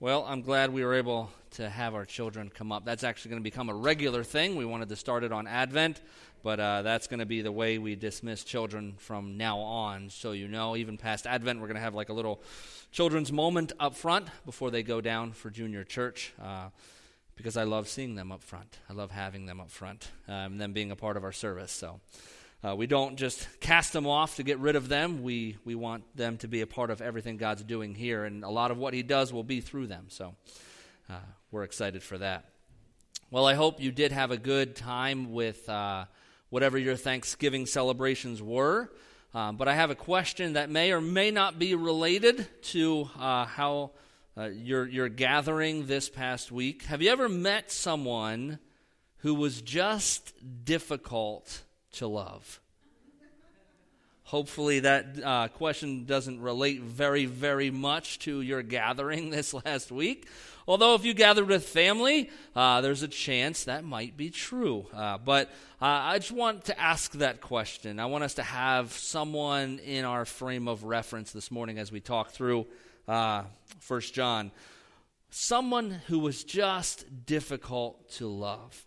Well, I'm glad we were able to have our children come up. That's actually going to become a regular thing. We wanted to start it on Advent, but uh, that's going to be the way we dismiss children from now on. So, you know, even past Advent, we're going to have like a little children's moment up front before they go down for junior church. Uh, because I love seeing them up front. I love having them up front, um, them being a part of our service. So uh, we don't just cast them off to get rid of them. We, we want them to be a part of everything God's doing here, and a lot of what He does will be through them. So uh, we're excited for that. Well, I hope you did have a good time with uh, whatever your Thanksgiving celebrations were. Um, but I have a question that may or may not be related to uh, how uh, your, your gathering this past week. Have you ever met someone who was just difficult to love? Hopefully, that uh, question doesn't relate very, very much to your gathering this last week. Although, if you gathered with family, uh, there's a chance that might be true. Uh, but uh, I just want to ask that question. I want us to have someone in our frame of reference this morning as we talk through uh, First John. Someone who was just difficult to love.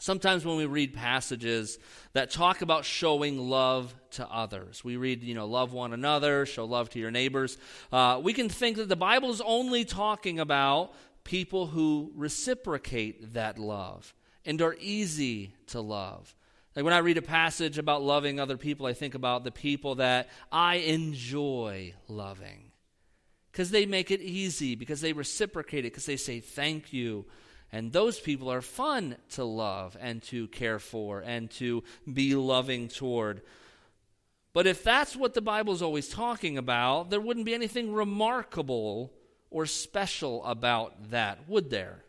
Sometimes when we read passages that talk about showing love to others, we read, you know, love one another, show love to your neighbors. Uh, we can think that the Bible is only talking about people who reciprocate that love and are easy to love. Like when I read a passage about loving other people, I think about the people that I enjoy loving because they make it easy, because they reciprocate it, because they say thank you. And those people are fun to love and to care for and to be loving toward. But if that's what the Bible is always talking about, there wouldn't be anything remarkable or special about that, would there?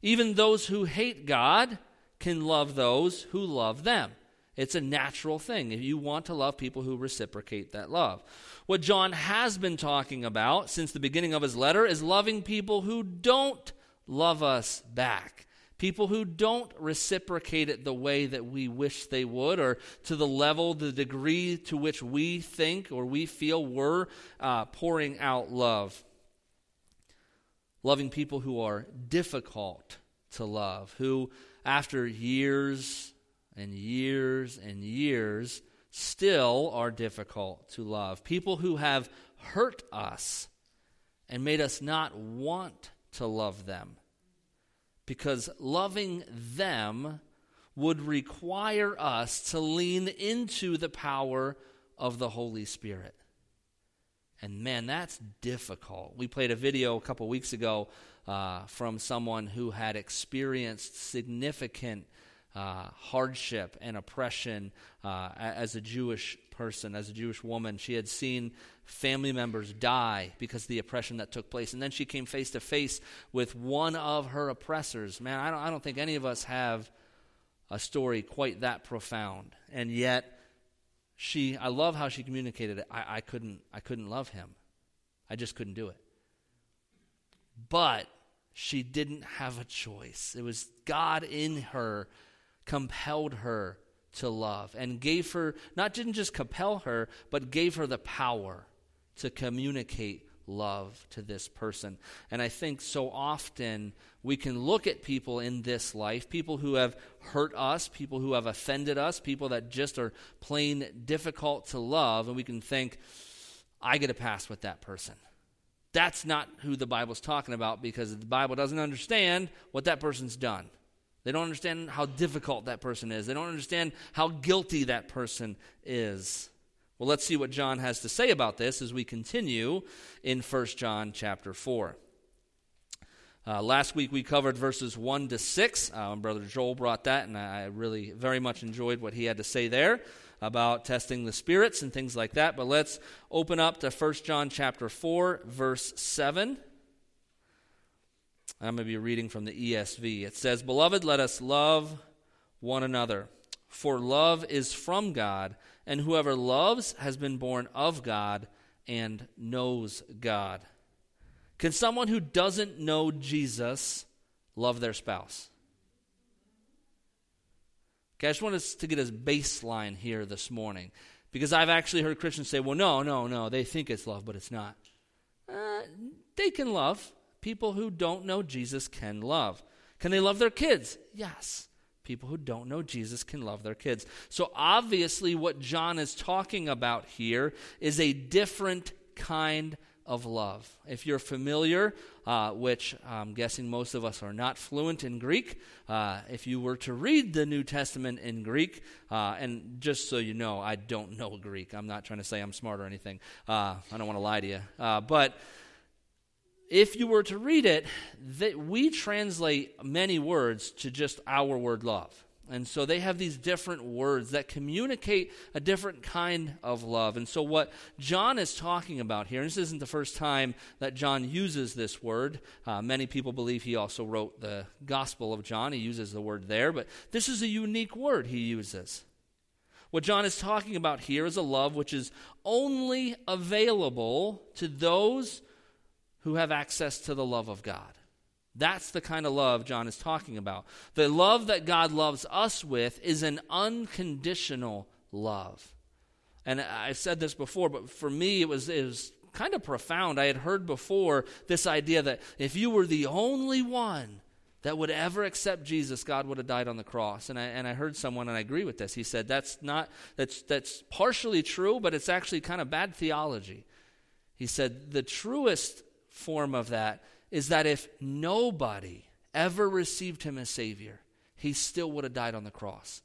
Even those who hate God can love those who love them. It's a natural thing. If you want to love people who reciprocate that love. What John has been talking about since the beginning of his letter is loving people who don't love us back. People who don't reciprocate it the way that we wish they would, or to the level, the degree to which we think or we feel we're uh, pouring out love. Loving people who are difficult to love, who, after years and years and years, still are difficult to love. People who have hurt us and made us not want to love them. Because loving them would require us to lean into the power of the Holy Spirit. And man, that's difficult. We played a video a couple weeks ago uh, from someone who had experienced significant uh, hardship and oppression uh, as a Jewish person, as a Jewish woman. She had seen family members die because of the oppression that took place. And then she came face to face with one of her oppressors. Man, I don't, I don't think any of us have a story quite that profound. And yet, she, I love how she communicated it. I, I, couldn't, I couldn't love him. I just couldn't do it. But she didn't have a choice. It was God in her compelled her to love and gave her, not didn't just compel her, but gave her the power to communicate love to this person. And I think so often we can look at people in this life, people who have hurt us, people who have offended us, people that just are plain difficult to love, and we can think, I get a pass with that person. That's not who the Bible's talking about because the Bible doesn't understand what that person's done. They don't understand how difficult that person is. They don't understand how guilty that person is. Well, let's see what John has to say about this as we continue in 1 John chapter 4. Uh, last week we covered verses 1 to 6. Uh, Brother Joel brought that, and I really very much enjoyed what he had to say there about testing the spirits and things like that. But let's open up to 1 John chapter 4, verse 7. I'm going to be reading from the ESV. It says, Beloved, let us love one another, for love is from God, and whoever loves has been born of God and knows God. Can someone who doesn't know Jesus love their spouse? Okay, I just want us to get a baseline here this morning because I've actually heard Christians say, well, no, no, no, they think it's love, but it's not. Uh, they can love. People who don't know Jesus can love. Can they love their kids? Yes. People who don't know Jesus can love their kids. So, obviously, what John is talking about here is a different kind of love. If you're familiar, uh, which I'm guessing most of us are not fluent in Greek, uh, if you were to read the New Testament in Greek, uh, and just so you know, I don't know Greek. I'm not trying to say I'm smart or anything. Uh, I don't want to lie to you. Uh, but if you were to read it, that we translate many words to just our word love. And so they have these different words that communicate a different kind of love. And so, what John is talking about here, and this isn't the first time that John uses this word. Uh, many people believe he also wrote the Gospel of John. He uses the word there, but this is a unique word he uses. What John is talking about here is a love which is only available to those who have access to the love of God. That's the kind of love John is talking about. The love that God loves us with is an unconditional love. And I've said this before, but for me, it was, it was kind of profound. I had heard before this idea that if you were the only one that would ever accept Jesus, God would have died on the cross. And I, and I heard someone, and I agree with this. He said that's not that's that's partially true, but it's actually kind of bad theology. He said the truest form of that is that if nobody ever received him as Savior, he still would have died on the cross.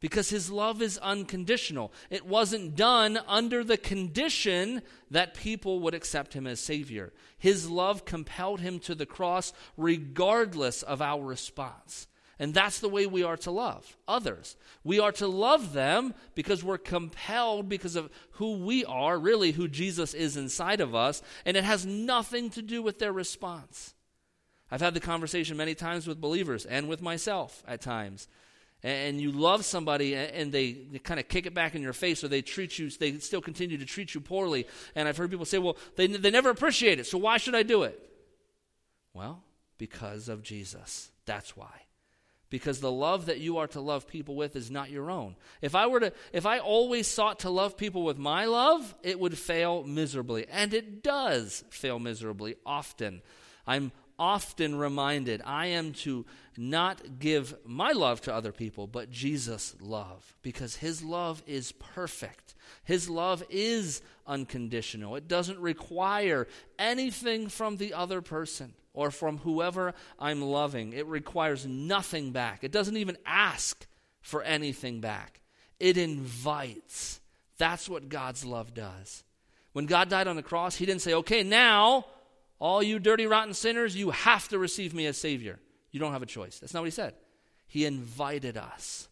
Because his love is unconditional. It wasn't done under the condition that people would accept him as Savior. His love compelled him to the cross regardless of our response. And that's the way we are to love others. We are to love them because we're compelled because of who we are, really who Jesus is inside of us, and it has nothing to do with their response. I've had the conversation many times with believers and with myself at times. And you love somebody and they, kind of kick it back in your face or they treat you, they still continue to treat you poorly. And I've heard people say, well, they, they never appreciate it, so why should I do it? Well, because of Jesus. That's why because the love that you are to love people with is not your own. If I were to if I always sought to love people with my love, it would fail miserably, and it does fail miserably often. I'm often reminded I am to not give my love to other people, but Jesus' love, because his love is perfect. His love is unconditional. It doesn't require anything from the other person or from whoever I'm loving. It requires nothing back. It doesn't even ask for anything back, it invites. That's what God's love does. When God died on the cross, He didn't say, okay, now, all you dirty, rotten sinners, you have to receive me as Savior. You don't have a choice. That's not what He said. He invited us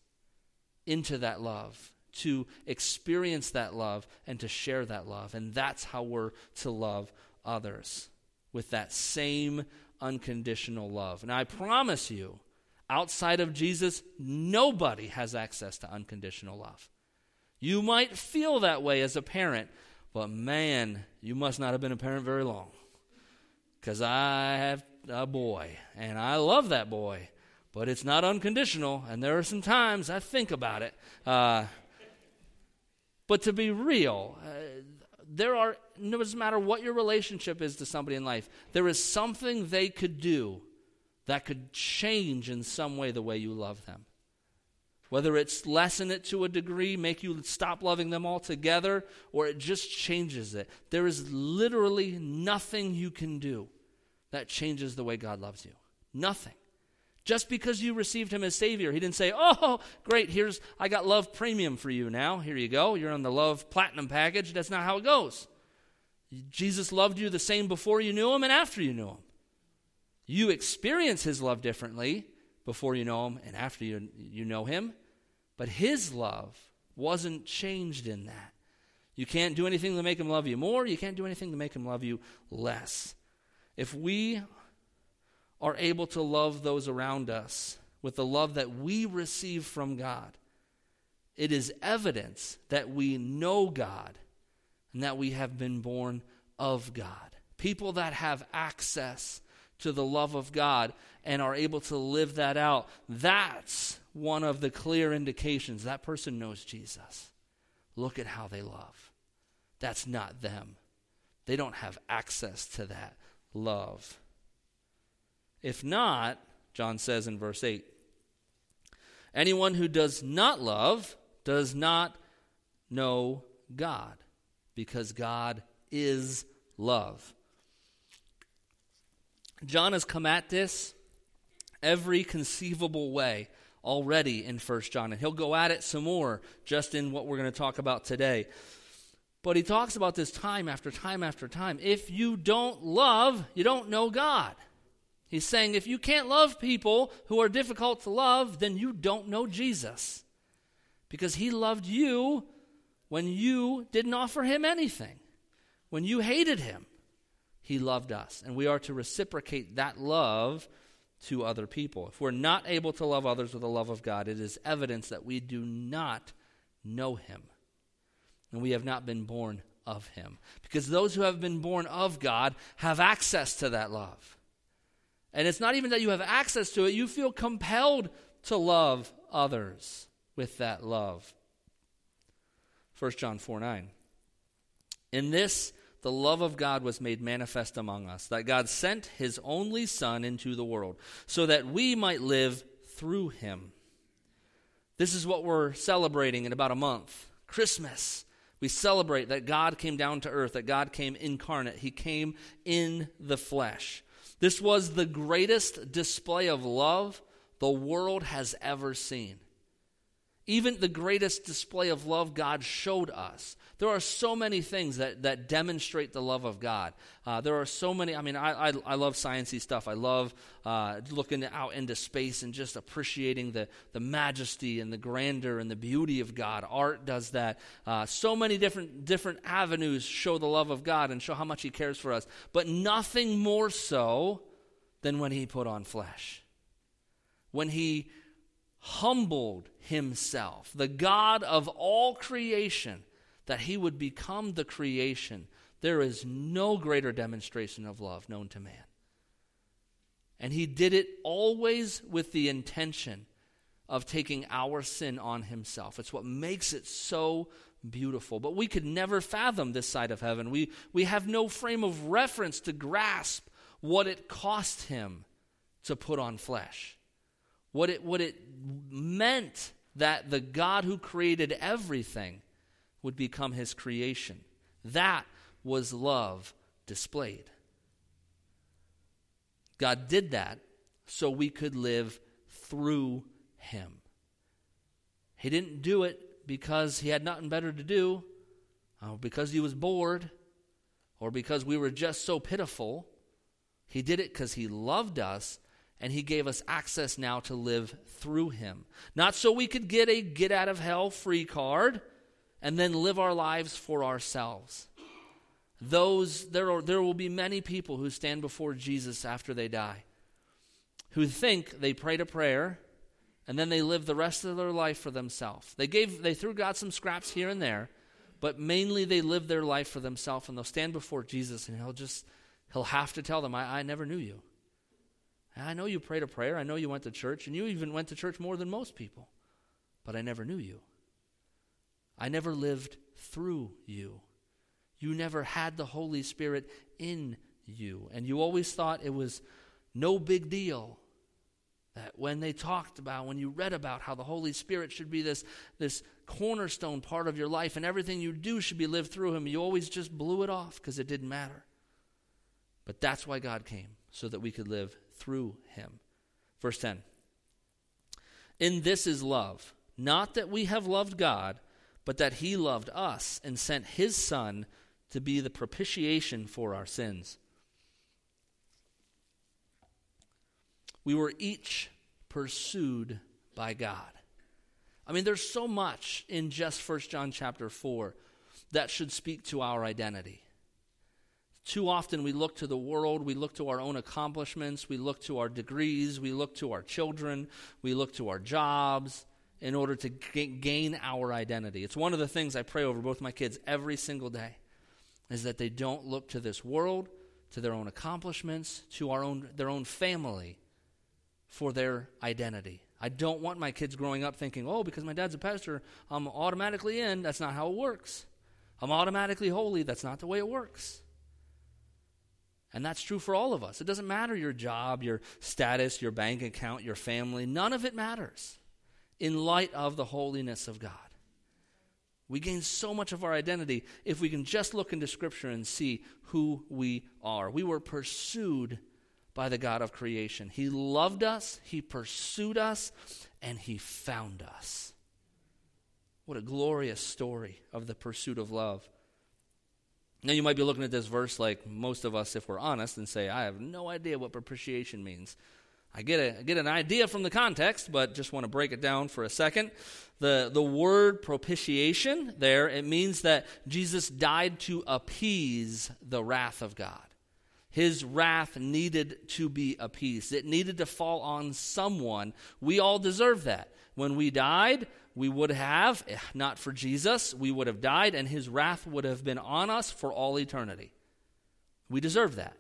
into that love, to experience that love, and to share that love. And that's how we're to love others with that same unconditional love. And I promise you, outside of Jesus, nobody has access to unconditional love. You might feel that way as a parent, but man, you must not have been a parent very long. Because I have a boy, and I love that boy, but it's not unconditional, and there are some times I think about it. Uh, but to be real, uh, there are, no matter what your relationship is to somebody in life, there is something they could do that could change in some way the way you love them. Whether it's lessen it to a degree, make you stop loving them altogether, or it just changes it. There is literally nothing you can do that changes the way God loves you. Nothing. Just because you received him as Savior, he didn't say, Oh, great, here's, I got love premium for you now. Here you go. You're on the love platinum package. That's not how it goes. Jesus loved you the same before you knew him and after you knew him. You experience his love differently before you know him and after you, you know him, but his love wasn't changed in that. You can't do anything to make him love you more, you can't do anything to make him love you less. If we are able to love those around us with the love that we receive from God, it is evidence that we know God and that we have been born of God. People that have access to the love of God and are able to live that out, that's one of the clear indications that person knows Jesus. Look at how they love. That's not them. They don't have access to that love. If not, John says in verse 8, anyone who does not love does not know God, because God is love. John has come at this every conceivable way already in 1 John, and he'll go at it some more just in what we're going to talk about today. But he talks about this time after time after time. If you don't love, you don't know God. He's saying if you can't love people who are difficult to love, then you don't know Jesus. Because he loved you when you didn't offer him anything, when you hated him. He loved us. And we are to reciprocate that love to other people. If we're not able to love others with the love of God, it is evidence that we do not know him. And we have not been born of him. Because those who have been born of God have access to that love. And it's not even that you have access to it, you feel compelled to love others with that love. 1 John 4 9. In this, the love of God was made manifest among us, that God sent his only Son into the world, so that we might live through him. This is what we're celebrating in about a month Christmas. We celebrate that God came down to earth, that God came incarnate. He came in the flesh. This was the greatest display of love the world has ever seen. Even the greatest display of love God showed us. There are so many things that, that demonstrate the love of God. Uh, there are so many, I mean, I, I, I love sciencey stuff. I love uh, looking out into space and just appreciating the, the majesty and the grandeur and the beauty of God. Art does that. Uh, so many different, different avenues show the love of God and show how much He cares for us. But nothing more so than when He put on flesh. When He humbled himself, the God of all creation, that he would become the creation, there is no greater demonstration of love known to man. And he did it always with the intention of taking our sin on himself. It's what makes it so beautiful. But we could never fathom this side of heaven. We, we have no frame of reference to grasp what it cost him to put on flesh what it, what it meant that the God who created everything would become his creation. That was love displayed. God did that so we could live through him. He didn't do it because he had nothing better to do, or because he was bored, or because we were just so pitiful. He did it because he loved us and he gave us access now to live through him. Not so we could get a get out of hell free card and then live our lives for ourselves. Those there are there will be many people who stand before Jesus after they die who think they prayed a prayer and then they live the rest of their life for themselves. They gave they threw God some scraps here and there, but mainly they live their life for themselves and they'll stand before Jesus and he'll just he'll have to tell them, I, I never knew you. I know you prayed a prayer. I know you went to church, and you even went to church more than most people. But I never knew you. I never lived through you. You never had the Holy Spirit in you. And you always thought it was no big deal that when they talked about, when you read about how the Holy Spirit should be this, this cornerstone part of your life and everything you do should be lived through Him, you always just blew it off because it didn't matter. But that's why God came, so that we could live through him. Verse 10 In this is love, not that we have loved God, but that he loved us and sent his Son to be the propitiation for our sins. We were each pursued by God. I mean, there's so much in just 1 John chapter 4 that should speak to our identity. Too often we look to the world, we look to our own accomplishments, we look to our degrees, we look to our children, we look to our jobs in order to g- gain our identity. It's one of the things I pray over both my kids every single day is that they don't look to this world, to their own accomplishments, to our own their own family for their identity. I don't want my kids growing up thinking, "Oh, because my dad's a pastor, I'm automatically in." That's not how it works. I'm automatically holy. That's not the way it works. And that's true for all of us. It doesn't matter your job, your status, your bank account, your family. None of it matters in light of the holiness of God. We gain so much of our identity if we can just look into Scripture and see who we are. We were pursued by the God of creation. He loved us, He pursued us, and He found us. What a glorious story of the pursuit of love. Now, you might be looking at this verse like most of us, if we're honest, and say, I have no idea what propitiation means. I get, a, I get an idea from the context, but just want to break it down for a second. The, the word propitiation there, it means that Jesus died to appease the wrath of God. His wrath needed to be appeased. It needed to fall on someone. We all deserve that. When we died, we would have, eh, not for Jesus, we would have died, and his wrath would have been on us for all eternity. We deserve that.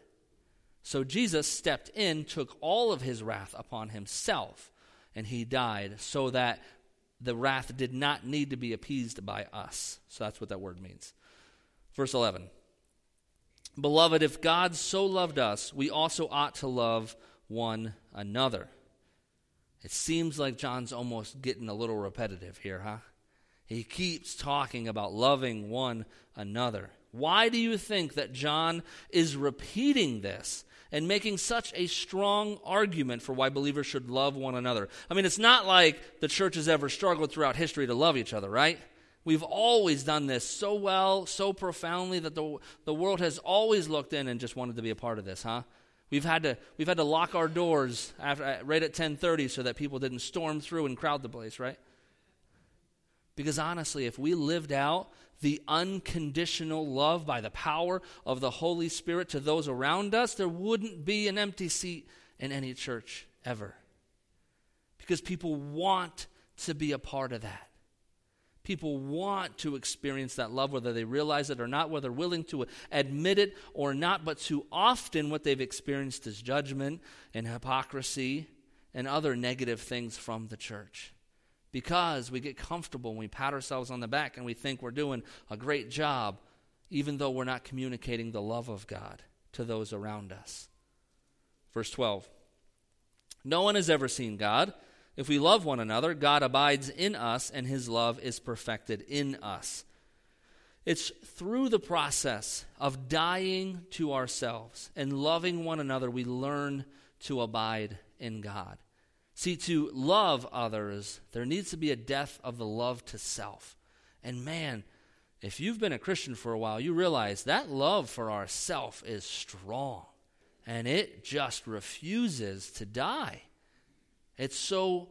So Jesus stepped in, took all of his wrath upon himself, and he died so that the wrath did not need to be appeased by us. So that's what that word means. Verse 11 Beloved, if God so loved us, we also ought to love one another. It seems like John's almost getting a little repetitive here, huh? He keeps talking about loving one another. Why do you think that John is repeating this and making such a strong argument for why believers should love one another? I mean, it's not like the church has ever struggled throughout history to love each other, right? We've always done this so well, so profoundly that the, the world has always looked in and just wanted to be a part of this, huh? We've had to, we've had to lock our doors after, right at 1030 so that people didn't storm through and crowd the place, right? Because honestly, if we lived out the unconditional love by the power of the Holy Spirit to those around us, there wouldn't be an empty seat in any church ever. Because people want to be a part of that. People want to experience that love, whether they realize it or not, whether willing to admit it or not. But too often, what they've experienced is judgment and hypocrisy and other negative things from the church. Because we get comfortable and we pat ourselves on the back and we think we're doing a great job, even though we're not communicating the love of God to those around us. Verse 12 No one has ever seen God. If we love one another, God abides in us and his love is perfected in us. It's through the process of dying to ourselves and loving one another we learn to abide in God. See, to love others, there needs to be a death of the love to self. And man, if you've been a Christian for a while, you realize that love for ourself is strong and it just refuses to die. It's so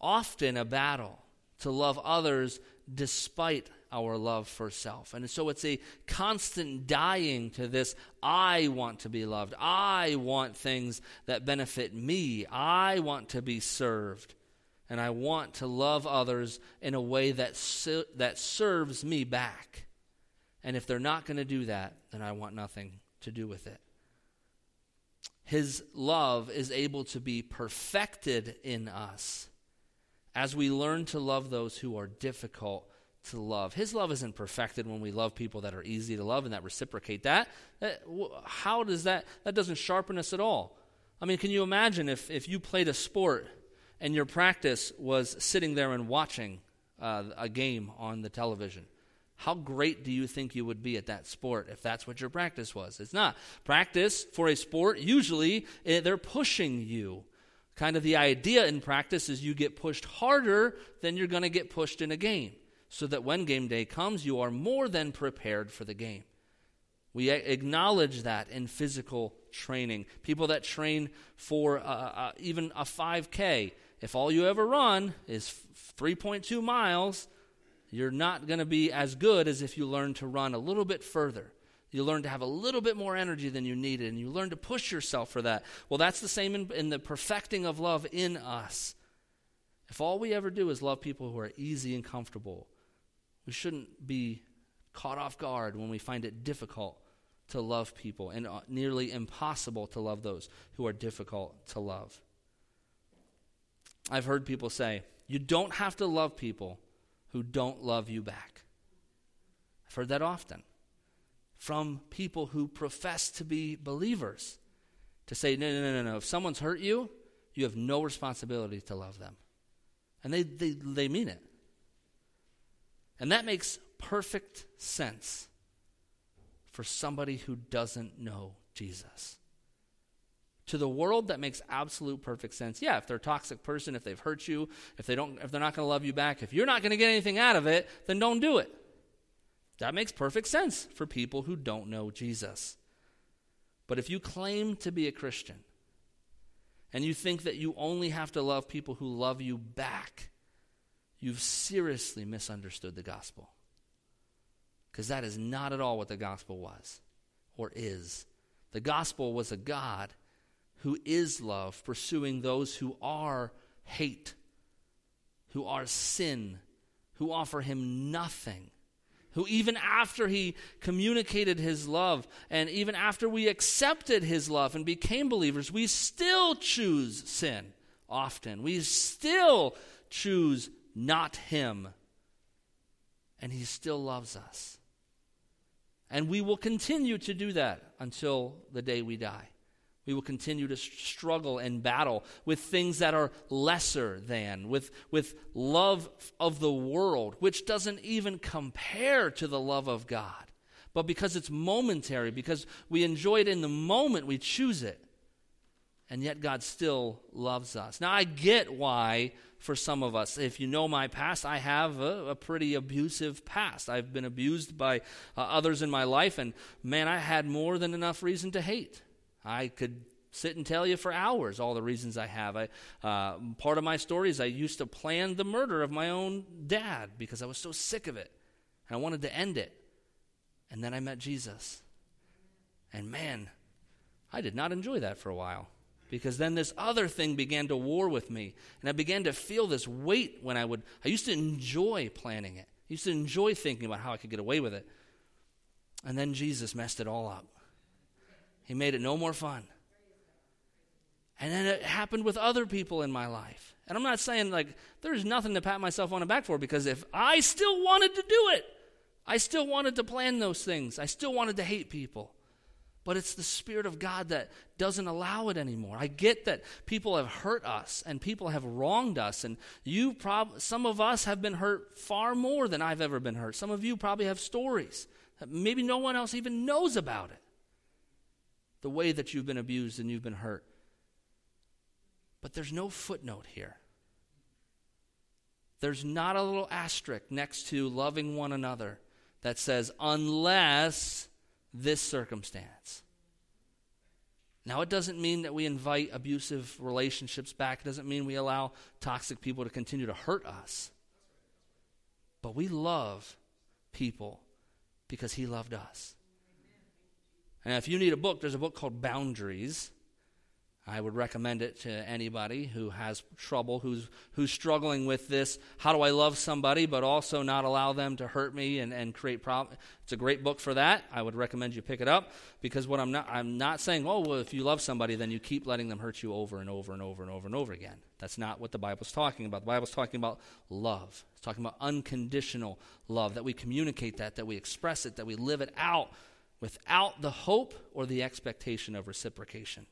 often a battle to love others despite our love for self. And so it's a constant dying to this I want to be loved. I want things that benefit me. I want to be served. And I want to love others in a way that, ser- that serves me back. And if they're not going to do that, then I want nothing to do with it his love is able to be perfected in us as we learn to love those who are difficult to love. His love isn't perfected when we love people that are easy to love and that reciprocate that. how does that that doesn't sharpen us at all? I mean, can you imagine if if you played a sport and your practice was sitting there and watching uh, a game on the television? How great do you think you would be at that sport if that's what your practice was? It's not. Practice for a sport, usually eh, they're pushing you. Kind of the idea in practice is you get pushed harder than you're going to get pushed in a game, so that when game day comes, you are more than prepared for the game. We acknowledge that in physical training. People that train for uh, uh, even a 5K, if all you ever run is 3.2 miles, you're not going to be as good as if you learn to run a little bit further. You learn to have a little bit more energy than you needed, and you learn to push yourself for that. Well, that's the same in, in the perfecting of love in us. If all we ever do is love people who are easy and comfortable, we shouldn't be caught off guard when we find it difficult to love people and uh, nearly impossible to love those who are difficult to love. I've heard people say, you don't have to love people who don't love you back. I've heard that often. from people who profess to be believers to say, no, no, no, no, no. If someone's hurt you, you have no responsibility to love them. And they, they, they mean it. And that makes perfect sense for somebody who doesn't know Jesus. To the world, that makes absolute perfect sense. Yeah, if they're a toxic person, if they've hurt you, if they don't, if they're not going to love you back, if you're not going to get anything out of it, then don't do it. That makes perfect sense for people who don't know Jesus. But if you claim to be a Christian and you think that you only have to love people who love you back, you've seriously misunderstood the gospel. Because that is not at all what the gospel was or is. The gospel was a God who is love, pursuing those who are hate, who are sin, who offer him nothing who, even after he communicated his love, and even after we accepted his love and became believers, we still choose sin often. We still choose not him. And he still loves us. And we will continue to do that until the day we die. We will continue to struggle and battle with things that are lesser than, with, with love of the world, which doesn't even compare to the love of God. But because it's momentary, because we enjoy it in the moment, we choose it. And yet God still loves us. Now, I get why, for some of us, if you know my past, I have a, a pretty abusive past. I've been abused by uh, others in my life, and man, I had more than enough reason to hate. I could sit and tell you for hours all the reasons I have. I, uh, part of my story is I used to plan the murder of my own dad because I was so sick of it. And I wanted to end it. And then I met Jesus. And man, I did not enjoy that for a while because then this other thing began to war with me. And I began to feel this weight when I would, I used to enjoy planning it. I used to enjoy thinking about how I could get away with it. And then Jesus messed it all up. He made it no more fun. And then it happened with other people in my life. And I'm not saying like there's nothing to pat myself on the back for because if I still wanted to do it, I still wanted to plan those things. I still wanted to hate people. But it's the Spirit of God that doesn't allow it anymore. I get that people have hurt us and people have wronged us. And you prob- some of us have been hurt far more than I've ever been hurt. Some of you probably have stories that maybe no one else even knows about it the way that you've been abused and you've been hurt. But there's no footnote here. There's not a little asterisk next to loving one another that says, unless this circumstance. Now, it doesn't mean that we invite abusive relationships back. It doesn't mean we allow toxic people to continue to hurt us. But we love people because He loved us. And if you need a book, there's a book called Boundaries. I would recommend it to anybody who has trouble, who's, who's struggling with this. How do I love somebody, but also not allow them to hurt me and, and create problems? It's a great book for that. I would recommend you pick it up because what I'm not, I'm not saying, oh, well, if you love somebody, then you keep letting them hurt you over and over and over and over and over again. That's not what the Bible's talking about. The Bible's talking about love. It's talking about unconditional love, that we communicate that, that we express it, that we live it out without the hope or the expectation of reciprocation.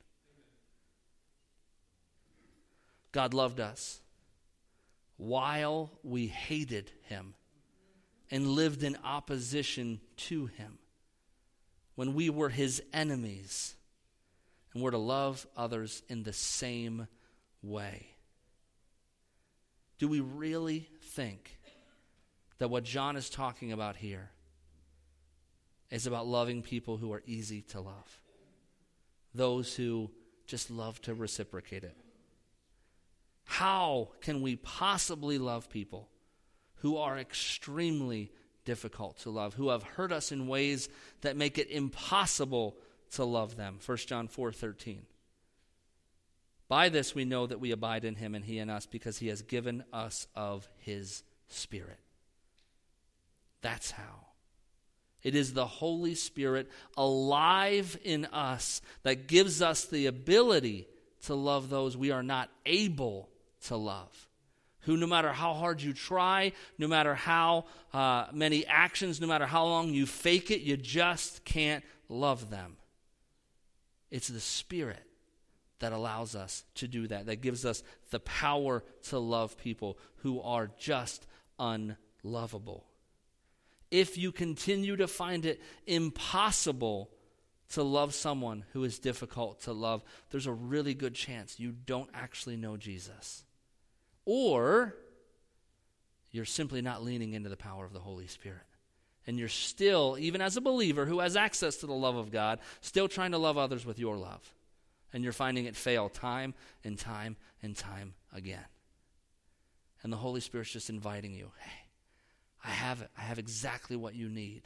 God loved us while we hated him and lived in opposition to him when we were his enemies and we're to love others in the same way. Do we really think that what John is talking about here is about loving people who are easy to love, those who just love to reciprocate it. How can we possibly love people who are extremely difficult to love, who have hurt us in ways that make it impossible to love them? 1 John 4:13. By this we know that we abide in him and he in us because he has given us of his spirit. That's how. It is the Holy Spirit alive in us that gives us the ability to love those we are not able to love, who, no matter how hard you try, no matter how uh, many actions, no matter how long you fake it, you just can't love them. It's the Spirit that allows us to do that, that gives us the power to love people who are just unlovable. If you continue to find it impossible to love someone who is difficult to love, there's a really good chance you don't actually know Jesus. Or you're simply not leaning into the power of the Holy Spirit. And you're still, even as a believer who has access to the love of God, still trying to love others with your love. And you're finding it fail time and time and time again. And the Holy Spirit's just inviting you hey, I have it. I have exactly what you need.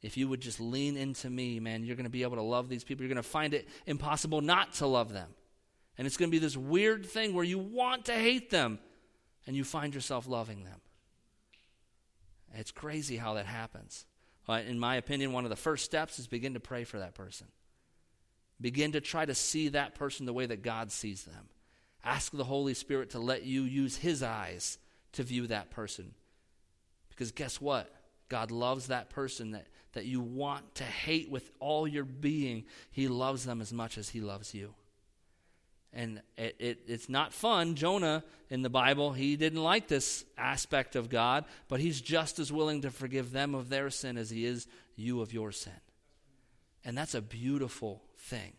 If you would just lean into me, man, you're going to be able to love these people. You're going to find it impossible not to love them. And it's going to be this weird thing where you want to hate them and you find yourself loving them. It's crazy how that happens. In my opinion, one of the first steps is begin to pray for that person. Begin to try to see that person the way that God sees them. Ask the Holy Spirit to let you use His eyes to view that person. Because guess what? God loves that person that, that you want to hate with all your being. He loves them as much as He loves you. And it, it, it's not fun. Jonah in the Bible, he didn't like this aspect of God, but he's just as willing to forgive them of their sin as he is you of your sin. And that's a beautiful thing.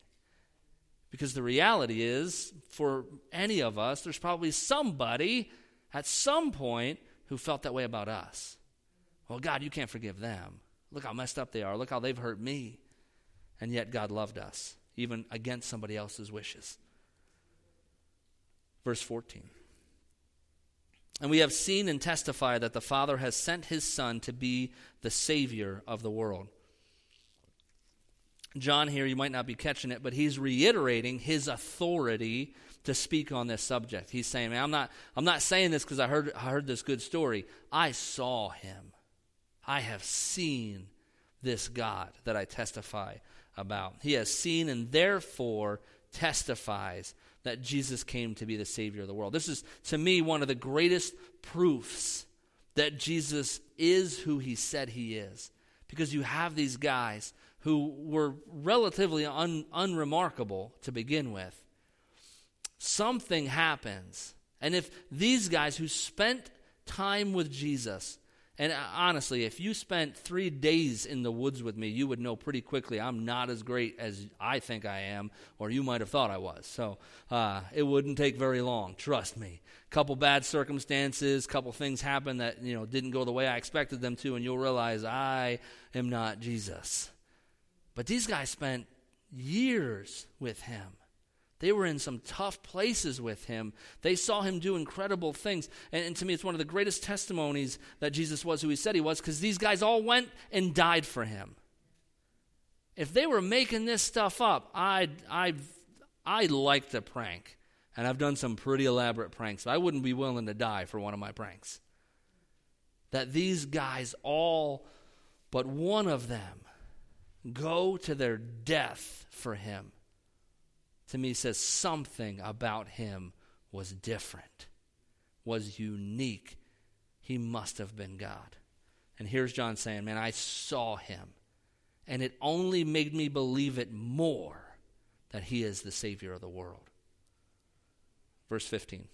Because the reality is, for any of us, there's probably somebody at some point who felt that way about us. Well, God, you can't forgive them. Look how messed up they are. Look how they've hurt me. And yet, God loved us, even against somebody else's wishes. Verse 14. And we have seen and testified that the Father has sent his Son to be the Savior of the world. John here, you might not be catching it, but he's reiterating his authority to speak on this subject. He's saying, Man, I'm not, I'm not saying this because I heard, I heard this good story. I saw him. I have seen this God that I testify about. He has seen and therefore testifies that Jesus came to be the Savior of the world. This is, to me, one of the greatest proofs that Jesus is who he said he is. Because you have these guys who were relatively un, unremarkable to begin with. Something happens. And if these guys who spent time with Jesus and uh, honestly, if you spent three days in the woods with me, you would know pretty quickly I'm not as great as I think I am, or you might have thought I was. So uh, it wouldn't take very long. Trust me. Couple bad circumstances, couple things happen that you know didn't go the way I expected them to, and you'll realize I am not Jesus. But these guys spent years with him. They were in some tough places with him. They saw him do incredible things. And, and, to me, it's one of the greatest testimonies that Jesus was who he said he was because these guys all went and died for him. If they were making this stuff up, I'd, I, I like the prank. And I've done some pretty elaborate pranks. but I wouldn't be willing to die for one of my pranks. That these guys, all but one of them, go to their death for him to me says something about him was different, was unique. He must have been God. And here's John saying, Man, I saw him. And it only made me believe it more that he is the Savior of the world. Verse 15.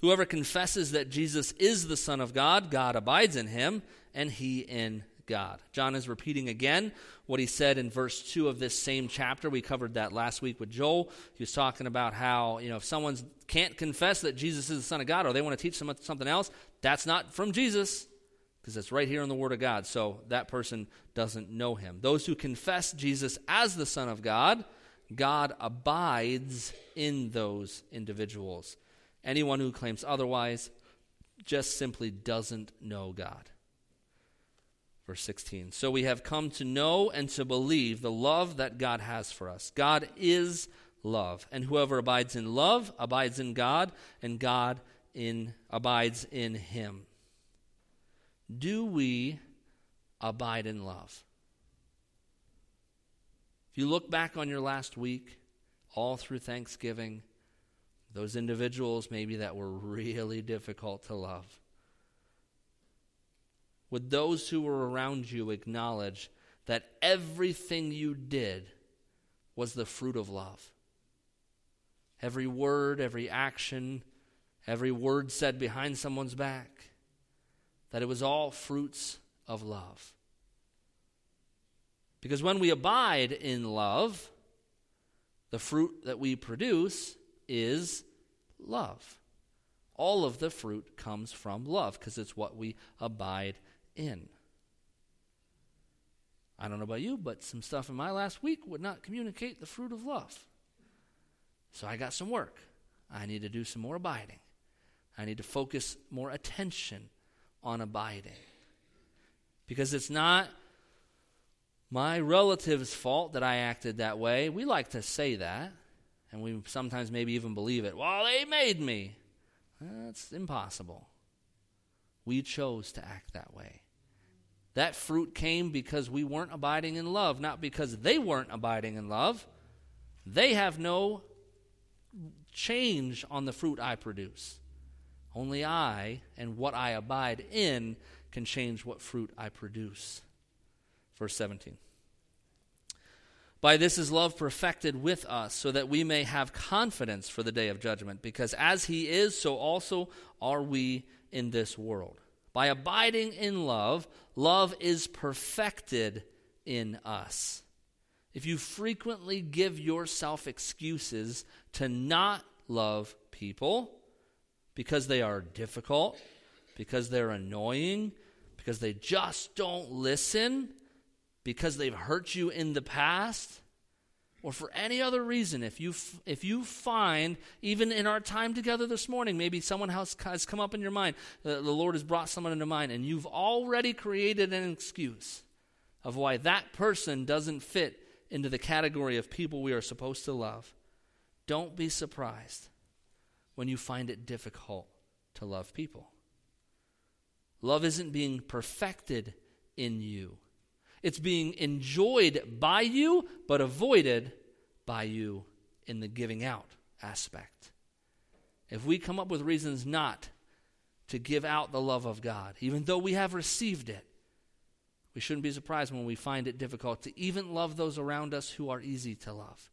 Whoever confesses that Jesus is the Son of God, God abides in him, and he in God. John is repeating again what he said in verse 2 of this same chapter. We covered that last week with Joel. He was talking about how, you know, if someone can't confess that Jesus is the Son of God or they want to teach something else, that's not from Jesus because it's right here in the Word of God. So that person doesn't know him. Those who confess Jesus as the Son of God, God abides in those individuals. Anyone who claims otherwise just simply doesn't know God. Verse 16. So we have come to know and to believe the love that God has for us. God is love, and whoever abides in love abides in God, and God in abides in him. Do we abide in love? If you look back on your last week, all through Thanksgiving, those individuals maybe that were really difficult to love? Would those who were around you acknowledge that everything you did was the fruit of love? Every word, every action, every word said behind someone's back, that it was all fruits of love. Because when we abide in love, the fruit that we produce is love. All of the fruit comes from love because it's what we abide in. I don't know about you, but some stuff in my last week would not communicate the fruit of love. So I got some work. I need to do some more abiding. I need to focus more attention on abiding. Because it's not my relative's fault that I acted that way. We like to say that, and we sometimes maybe even believe it. Well, they made me. That's impossible. We chose to act that way. That fruit came because we weren't abiding in love, not because they weren't abiding in love. They have no change on the fruit I produce. Only I and what I abide in can change what fruit I produce. Verse 17. By this is love perfected with us, so that we may have confidence for the day of judgment, because as he is, so also are we in this world. By abiding in love, love is perfected in us. If you frequently give yourself excuses to not love people because they are difficult, because they're annoying, because they just don't listen, because they've hurt you in the past, or for any other reason, if you, if you find, even in our time together this morning, maybe someone has, has come up in your mind, the, the Lord has brought someone into mind, and you've already created an excuse of why that person doesn't fit into the category of people we are supposed to love. Don't be surprised when you find it difficult to love people. Love isn't being perfected in you. It's being enjoyed by you, but avoided by you in the giving out aspect. If we come up with reasons not to give out the love of God, even though we have received it, we shouldn't be surprised when we find it difficult to even love those around us who are easy to love.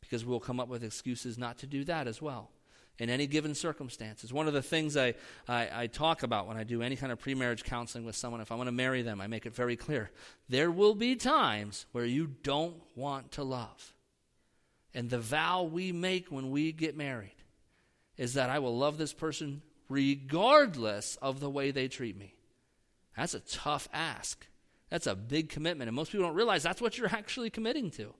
Because we'll come up with excuses not to do that as well in any given circumstances. One of the things I, I, I, talk about when I do any kind of pre-marriage counseling with someone, if I want to marry them, I make it very clear. There will be times where you don't want to love. And the vow we make when we get married is that I will love this person regardless of the way they treat me. That's a tough ask. That's a big commitment. And most people don't realize that's what you're actually committing to.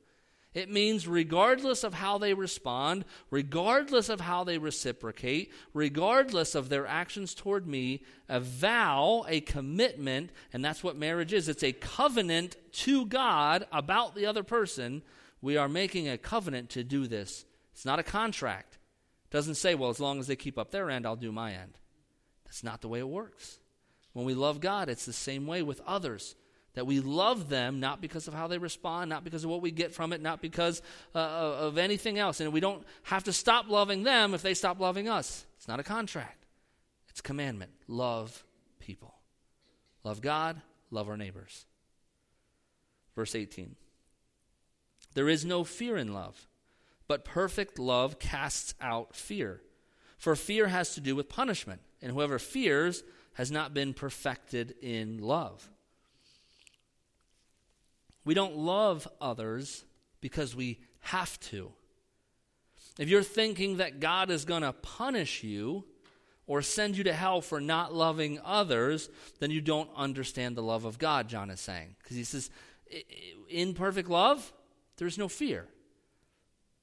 It means, regardless of how they respond, regardless of how they reciprocate, regardless of their actions toward me, a vow, a commitment, and that's what marriage is it's a covenant to God about the other person. We are making a covenant to do this. It's not a contract. It doesn't say, well, as long as they keep up their end, I'll do my end. That's not the way it works. When we love God, it's the same way with others. That we love them not because of how they respond, not because of what we get from it, not because uh, of anything else. And we don't have to stop loving them if they stop loving us. It's not a contract, it's a commandment. Love people. Love God, love our neighbors. Verse 18 There is no fear in love, but perfect love casts out fear. For fear has to do with punishment, and whoever fears has not been perfected in love. We don't love others because we have to. If you're thinking that God is going to punish you or send you to hell for not loving others, then you don't understand the love of God, John is saying. Because he says, in perfect love, there's no fear.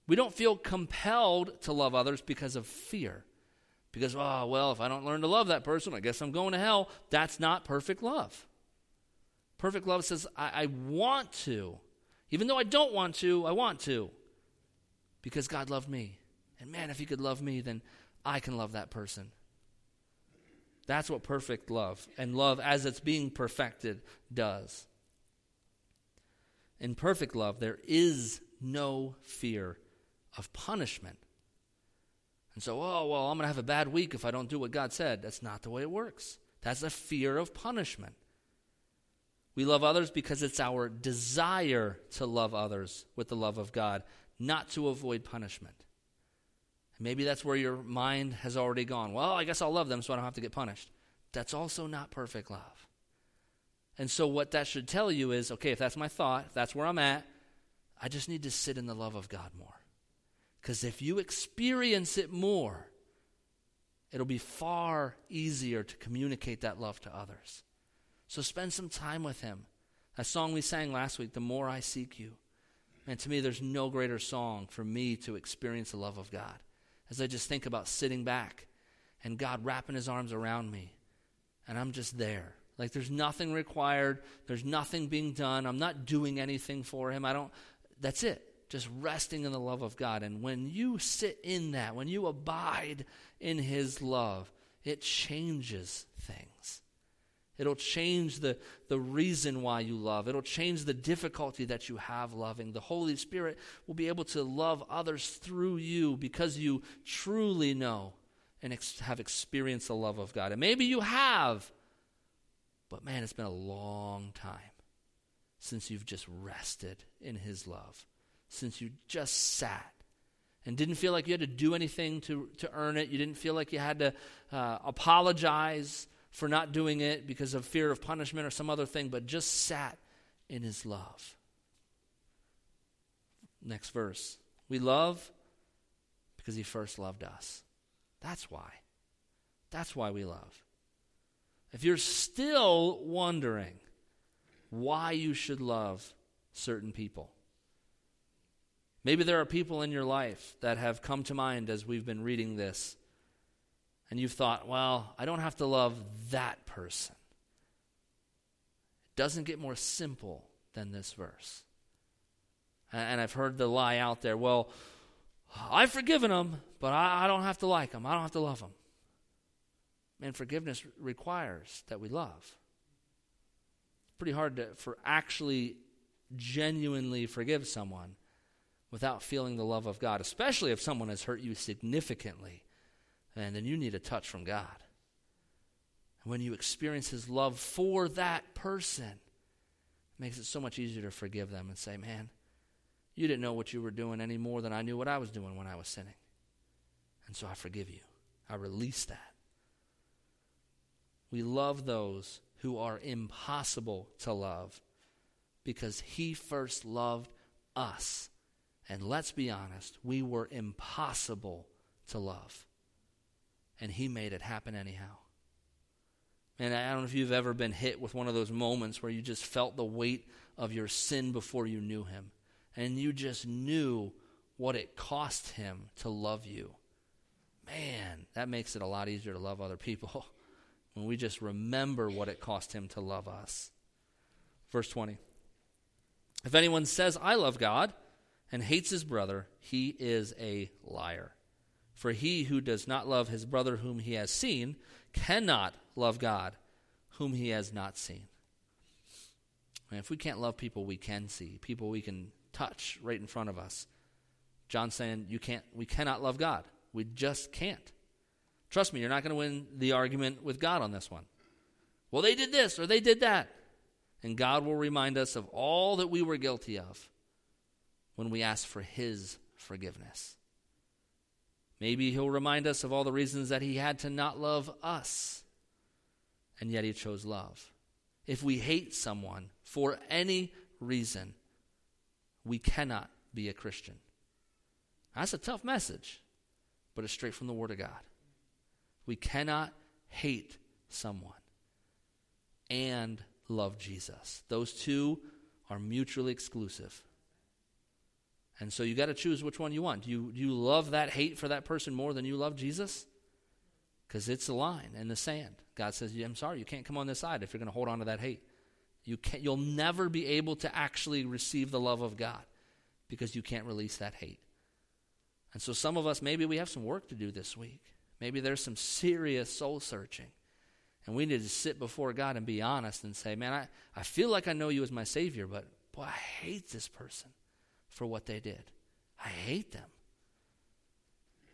We don't feel compelled to love others because of fear. Because, oh, well, if I don't learn to love that person, I guess I'm going to hell. That's not perfect love. Perfect love says, I, I want to. Even though I don't want to, I want to. Because God loved me. And man, if He could love me, then I can love that person. That's what perfect love and love as it's being perfected does. In perfect love, there is no fear of punishment. And so, oh, well, I'm going to have a bad week if I don't do what God said. That's not the way it works. That's a fear of punishment. We love others because it's our desire to love others with the love of God, not to avoid punishment. Maybe that's where your mind has already gone. Well, I guess I'll love them so I don't have to get punished. That's also not perfect love. And so, what that should tell you is okay, if that's my thought, if that's where I'm at, I just need to sit in the love of God more. Because if you experience it more, it'll be far easier to communicate that love to others. So, spend some time with Him. That song we sang last week, The More I Seek You. And to me, there's no greater song for me to experience the love of God as I just think about sitting back and God wrapping his arms around me and I'm just there. Like there's nothing required, there's nothing being done. I'm not doing anything for him. I don't that's it. Just resting in the love of God. And when you sit in that, when you abide in his love, it changes things. It'll change the, the reason why you love. It'll change the difficulty that you have loving. The Holy Spirit will be able to love others through you because you truly know and ex- have experienced the love of God. And maybe you have, but man, it's been a long time since you've just rested in His love, since you just sat and didn't feel like you had to do anything to, to earn it. You didn't feel like you had to uh, apologize for not doing it because of fear of punishment or some other thing, but just sat in his love. Next verse. We love because he first loved us. That's why. That's why we love. If you're still wondering why you should love certain people, maybe there are people in your life that have come to mind as we've been reading this and you've thought, well, I don't have to love that person. It doesn't get more simple than this verse. And I've heard the lie out there, well, I've forgiven them, but I, don't have to like them. I don't have to love them. Man, forgiveness requires that we love. It's pretty hard to, for actually genuinely forgive someone without feeling the love of God, especially if someone has hurt you significantly and then you need a touch from God. And when you experience His love for that person, it makes it so much easier to forgive them and say, Man, you didn't know what you were doing any more than I knew what I was doing when I was sinning. And so I forgive you. I release that. We love those who are impossible to love because He first loved us. And let's be honest, we were impossible to love and he made it happen anyhow. And I don't know if you've ever been hit with one of those moments where you just felt the weight of your sin before you knew him. And you just knew what it cost him to love you. Man, that makes it a lot easier to love other people when we just remember what it cost him to love us. Verse 20. If anyone says, I love God, and hates his brother, he is a liar. For he who does not love his brother whom he has seen cannot love God whom he has not seen. And if we can't love people we can see, people we can touch right in front of us, John's saying you can't we cannot love God. We just can't. Trust me, you're not going to win the argument with God on this one. Well, they did this or they did that. And God will remind us of all that we were guilty of when we ask for his forgiveness. Maybe he'll remind us of all the reasons that he had to not love us, and yet he chose love. If we hate someone for any reason, we cannot be a Christian. That's a tough message, but it's straight from the Word of God. We cannot hate someone and love Jesus. Those two are mutually exclusive. And so you got to choose which one you want. Do you, do you love that hate for that person more than you love Jesus? Because it's a line in the sand. God says, I'm sorry, you can't come on this side if you're going to hold on to that hate. You can't, you'll never be able to actually receive the love of God because you can't release that hate. And so some of us, maybe we have some work to do this week. Maybe there's some serious soul searching. And we need to sit before God and be honest and say, man, I, I feel like I know you as my Savior, but boy, I hate this person for what they did. I hate them.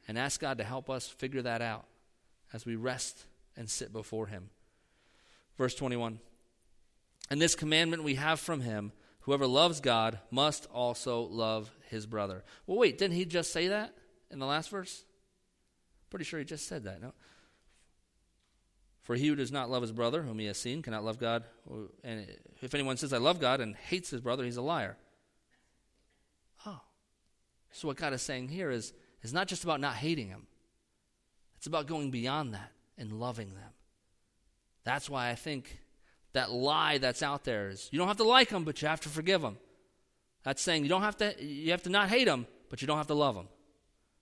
and ask God to help us figure that out as we rest and sit before Him. Verse 21 And this commandment we have from Him whoever loves God must also love his brother. Well, wait, didn't he just say that in the last verse? Pretty sure he just said that, no? For he who does not love his brother, whom he has seen, cannot love God. And if anyone says, I love God, and hates his brother, he's a liar. So what God is saying here is, is not just about not hating him, it's about going beyond that and loving them. That's why I think that lie that's out there is you don't have to like them, but you have to forgive them. That's saying you don't have to you have to not hate them, but you don't have to love them.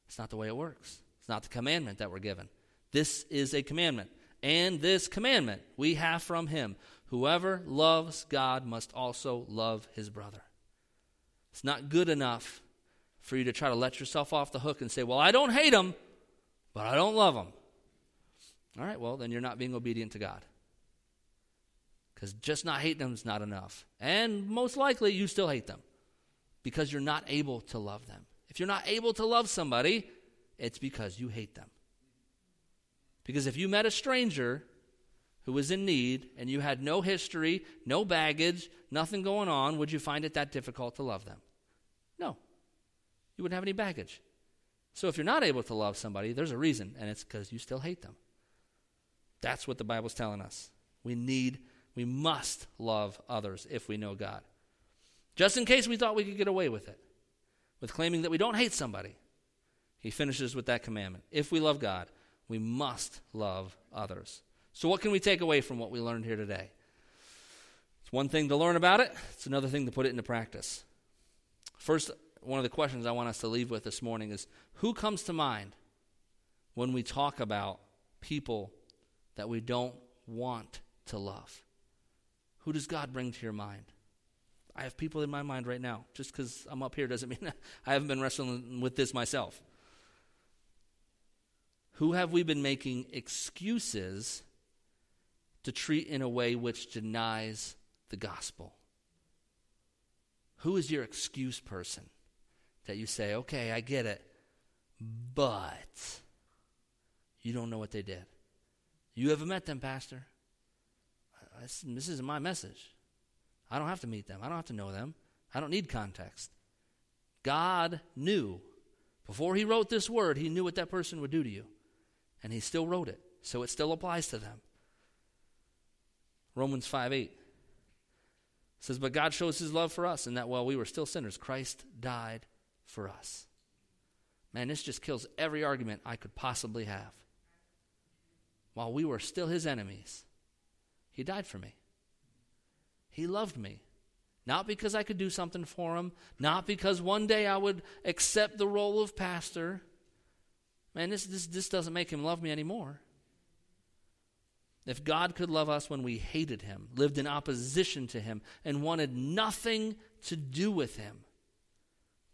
It's not the way it works. It's not the commandment that we're given. This is a commandment. And this commandment we have from him whoever loves God must also love his brother. It's not good enough for you to try to let yourself off the hook and say, Well, I don't hate them, but I don't love them. All right, well, then you're not being obedient to God. Because just not hating them is not enough. And most likely, you still hate them because you're not able to love them. If you're not able to love somebody, it's because you hate them. Because if you met a stranger who was in need and you had no history, no baggage, nothing going on, would you find it that difficult to love them? No. You wouldn't have any baggage. So if you're not able to love somebody, there's a reason, and it's because you still hate them. That's what the Bible's telling us. We need, we must love others if we know God. Just in case we thought we could get away with it, with claiming that we don't hate somebody, he finishes with that commandment. If we love God, we must love others. So, what can we take away from what we learned here today? It's one thing to learn about it, it's another thing to put it into practice. First, one of the questions I want us to leave with this morning is who comes to mind when we talk about people that we don't want to love? Who does God bring to your mind? I have people in my mind right now. Just because I'm up here doesn't mean I haven't been wrestling with this myself. Who have we been making excuses to treat in a way which denies the gospel? Who is your excuse person that you say, okay, I get it, but you don't know what they did? You haven't met them, Pastor. This isn't my message. I don't have to meet them. I don't have to know them. I don't need context. God knew. Before he wrote this word, he knew what that person would do to you. And he still wrote it. So it still applies to them. Romans 5 8 says, But God shows his love for us, in that while we were still sinners, Christ died for us. Man, this just kills every argument I could possibly have. While we were still his enemies, he died for me. He loved me. Not because I could do something for him, not because one day I would accept the role of pastor. Man, this, this, this doesn't make him love me anymore. If God could love us when we hated him, lived in opposition to him, and wanted nothing to do with him,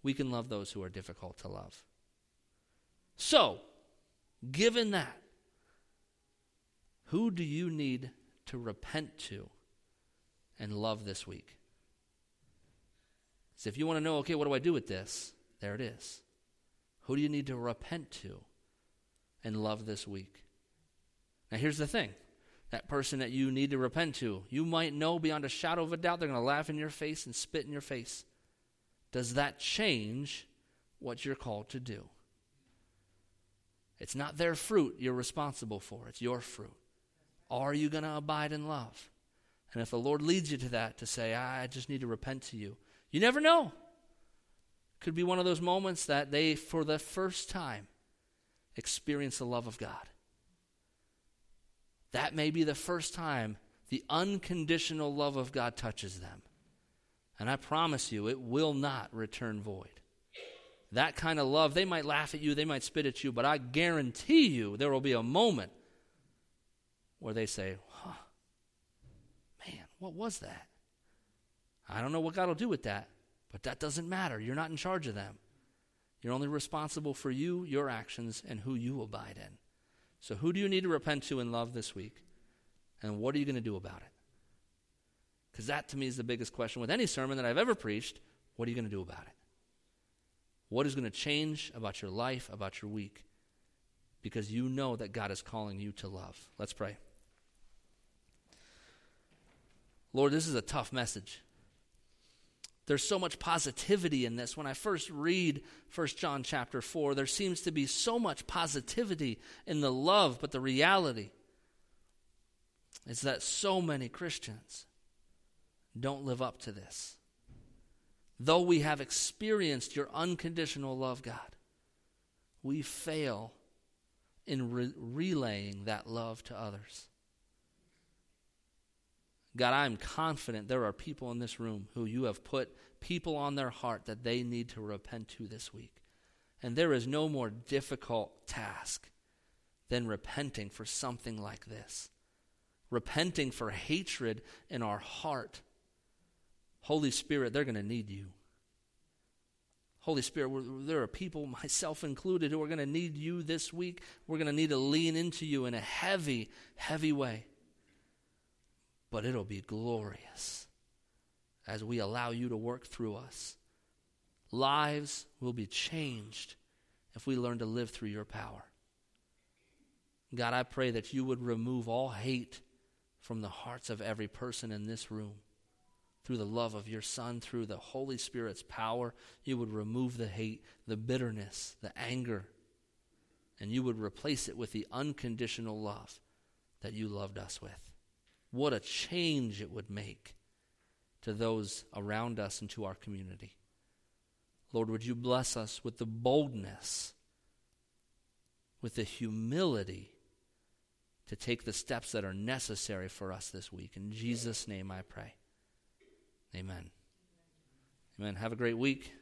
we can love those who are difficult to love. So, given that, who do you need to repent to and love this week. So if you want to know, okay, what do I do with this? There it is. Who do you need to repent to and love this week? Now, here's the thing that person that you need to repent to, you might know beyond a shadow of a doubt they're going to laugh in your face and spit in your face. Does that change what you're called to do? It's not their fruit you're responsible for, it's your fruit. Are you going to abide in love? And if the Lord leads you to that, to say, I just need to repent to you, you never know. Could be one of those moments that they, for the first time, experience the love of God. That may be the first time the unconditional love of God touches them. And I promise you, it will not return void. That kind of love, they might laugh at you, they might spit at you, but I guarantee you there will be a moment where they say, huh, man, what was that? I don't know what God will do with that, but that doesn't matter. You're not in charge of them. You're only responsible for you, your actions, and who you abide in. So, who do you need to repent to in love this week? And what are you going to do about it? Because that to me is the biggest question with any sermon that I've ever preached. What are you going to do about it? What is going to change about your life, about your week, because you know that God is calling you to love. Let's pray. Lord, this is a tough message. There's so much positivity in this. When I first read 1 John chapter 4, there seems to be so much positivity in the love, but the reality is that so many Christians don't live up to this. Though we have experienced your unconditional love, God, we fail in re- relaying that love to others. God, I'm confident there are people in this room who you have put people on their heart that they need to repent to this week. And there is no more difficult task than repenting for something like this. Repenting for hatred in our heart. Holy Spirit, they're going to need you. Holy Spirit, there are people, myself included, who are going to need you this week. We're going to need to lean into you in a heavy, heavy way. But it'll be glorious as we allow you to work through us. Lives will be changed if we learn to live through your power. God, I pray that you would remove all hate from the hearts of every person in this room through the love of your Son, through the Holy Spirit's power, you would remove the hate, the bitterness, the anger, and you would replace it with the unconditional love that you loved us with. What a change it would make to those around us and to our community. Lord, would you bless us with the boldness, with the humility to take the steps that are necessary for us this week. In Jesus' name I pray. Amen. Amen. Have a great week.